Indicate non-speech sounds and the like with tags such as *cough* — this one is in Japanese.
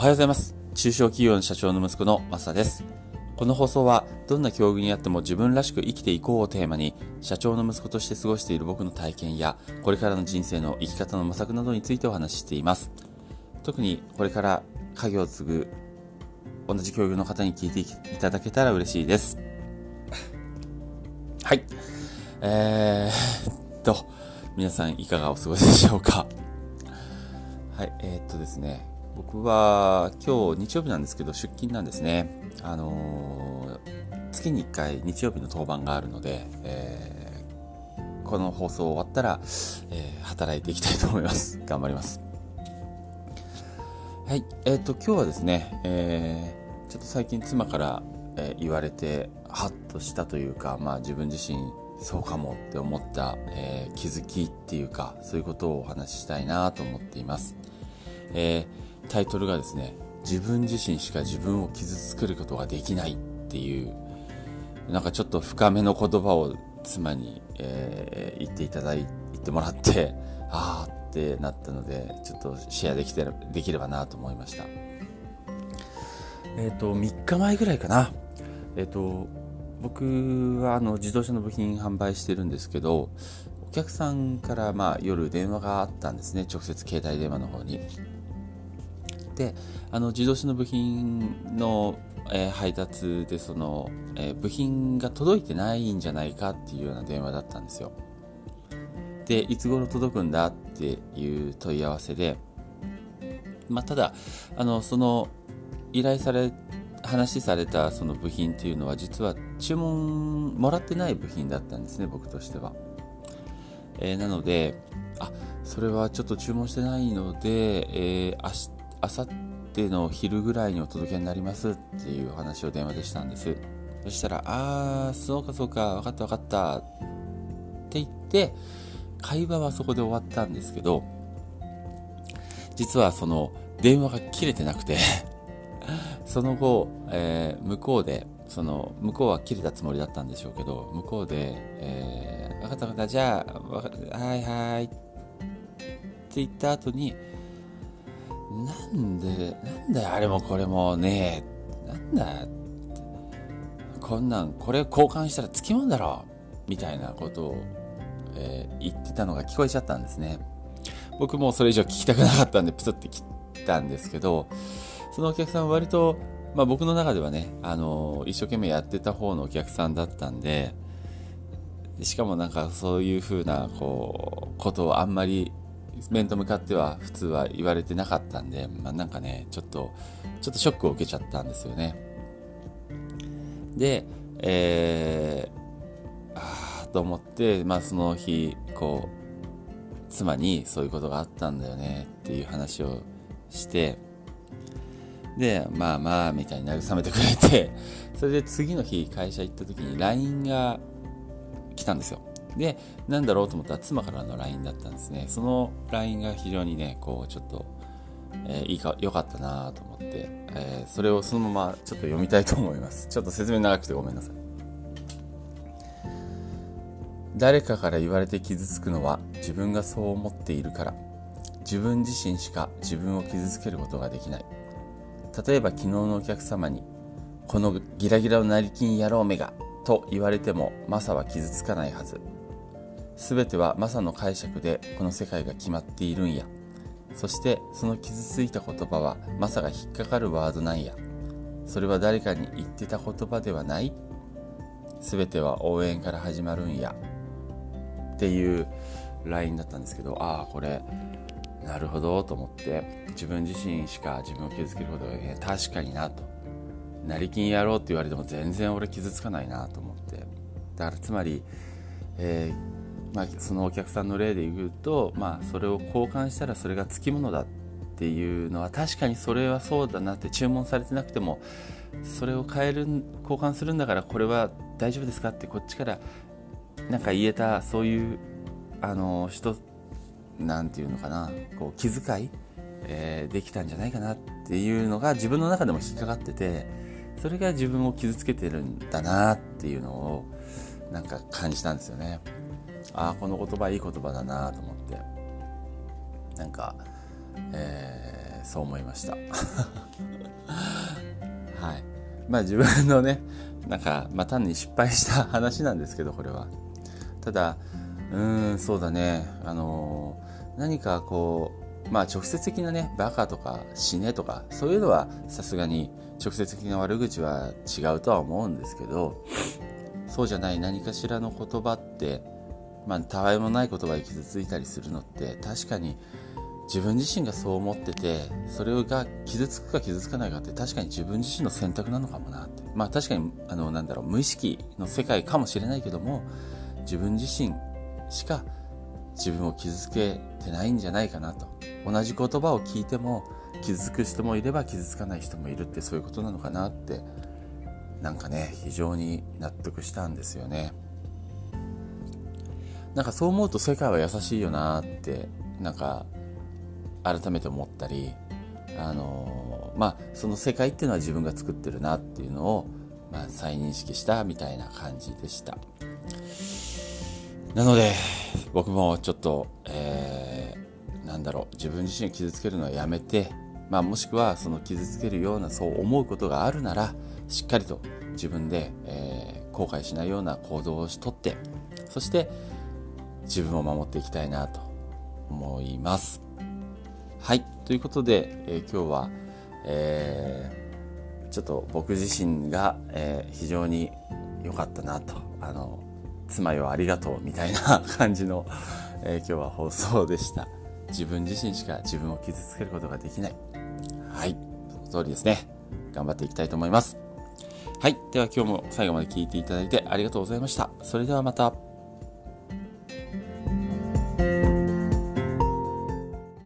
おはようございます。中小企業の社長の息子のマサです。この放送はどんな境遇にあっても自分らしく生きていこうをテーマに社長の息子として過ごしている僕の体験やこれからの人生の生き方の模索などについてお話ししています。特にこれから家業を継ぐ同じ境遇の方に聞いていただけたら嬉しいです。*laughs* はい。えー、っと皆さんいかがお過ごしでしょうか？はい、えー、っとですね、僕は今日日曜日なんですけど出勤なんですね。あのー、月に1回日曜日の当番があるので、えー、この放送終わったら、えー、働いていきたいと思います。*laughs* 頑張ります。はい、えっ、と今日はですね、えちょっと最近妻から、え言われてハッとしたというか、まあ自分自身そうかもって思った、えー、気づきっていうかそういうことをお話ししたいなと思っています、えー、タイトルがですね自分自身しか自分を傷つけることができないっていうなんかちょっと深めの言葉を妻に、えー、言っていただい言ってもらって *laughs* ああってなったのでちょっとシェアできてできればなと思いました。えっ、ー、と3日前ぐらいかな。えっ、ー、と僕はあの自動車の部品販売してるんですけどお客さんからまあ夜電話があったんですね。直接携帯電話の方に。であの自動車の部品の、えー、配達でその、えー、部品が届いてないんじゃないかっていうような電話だったんですよ。でいつ頃届くんだっていう問い合わせでまあ、ただあのその依頼され話されたその部品っていうのは実は注文もらってない部品だったんですね僕としては、えー、なのであそれはちょっと注文してないので、えー、あさっての昼ぐらいにお届けになりますっていう話を電話でしたんです。そしたらああそうかそうか分かった分かった。って言って会話はそこで終わったんですけど実はその電話が切れてなくて *laughs* その後、えー、向こうで、その、向こうは切れたつもりだったんでしょうけど、向こうで、えー、分かった分かった、じゃあ、はいはい、って言った後に、なんで、なんだよ、あれもこれもねなんだこんなん、これ交換したらつきもんだろみたいなことを、えー、言ってたのが聞こえちゃったんですね。僕もそれ以上聞きたくなかったんで、プツって切ったんですけど、そのお客さん割と、まあ、僕の中ではね、あの一生懸命やってた方のお客さんだったんでしかもなんかそういうふうなこうことをあんまり面と向かっては普通は言われてなかったんで、まあ、なんかねちょっとちょっとショックを受けちゃったんですよねでえー、ああと思って、まあ、その日こう妻にそういうことがあったんだよねっていう話をしてで、まあまあ、みたいに慰めてくれて、それで次の日会社行った時に LINE が来たんですよ。で、なんだろうと思ったら妻からの LINE だったんですね。その LINE が非常にね、こう、ちょっと、えー、いいか、良かったなと思って、えー、それをそのままちょっと読みたいと思います。ちょっと説明長くてごめんなさい。誰かから言われて傷つくのは自分がそう思っているから自分自身しか自分を傷つけることができない例えば昨日のお客様に、このギラギラの成金野郎めが、と言われてもマサは傷つかないはず。すべてはマサの解釈でこの世界が決まっているんや。そしてその傷ついた言葉はマサが引っかかるワードなんや。それは誰かに言ってた言葉ではないすべては応援から始まるんや。っていう LINE だったんですけど、ああ、これ、なるほどと思って自分自身しか自分を傷つけることがね確かになと成金やろうって言われても全然俺傷つかないなと思ってだからつまり、えー、まあ、そのお客さんの例で言うと、まあ、それを交換したらそれがつきものだっていうのは確かにそれはそうだなって注文されてなくてもそれを変える交換するんだからこれは大丈夫ですかってこっちからなんか言えたそういうあの人何て言うのかなこう気遣い、えー、できたんじゃないかなっていうのが自分の中でも引っかかっててそれが自分を傷つけてるんだなっていうのをなんか感じたんですよね。ああこの言葉いい言葉だなと思ってなんか、えー、そう思いました。*laughs* はい。まあ自分のね、なんか、まあ単に失敗した話なんですけど、これは。ただ、うん、そうだね。あのー、何かこう、まあ直接的なね、バカとか死ねとか、そういうのはさすがに直接的な悪口は違うとは思うんですけど、そうじゃない何かしらの言葉って、まあ、たわいもない言葉で傷ついたりするのって確かに自分自身がそう思っててそれが傷つくか傷つかないかって確かに自分自身の選択なのかもなって。まあ確かにあのなんだろう無意識の世界かもしれないけども自分自身しか自分を傷つけてないんじゃないかなと。同じ言葉を聞いても傷つく人もいれば傷つかない人もいるってそういうことなのかなってなんかね非常に納得したんですよね。なんかそう思うと世界は優しいよなってなんか改めて思ったりあのまあその世界っていうのは自分が作ってるなっていうのを、まあ、再認識したみたいな感じでした。なので僕もちょっと、えー、なんだろう自分自身傷つけるのはやめて、まあ、もしくはその傷つけるようなそう思うことがあるならしっかりと自分で、えー、後悔しないような行動をしとってそして自分を守っていきたいなと思います。はい。ということで、えー、今日は、えー、ちょっと僕自身が、えー、非常に良かったなと、あの、妻よありがとうみたいな感じの、え今日は放送でした。自分自身しか自分を傷つけることができない。はい。その通りですね。頑張っていきたいと思います。はい。では今日も最後まで聞いていただいてありがとうございました。それではまた。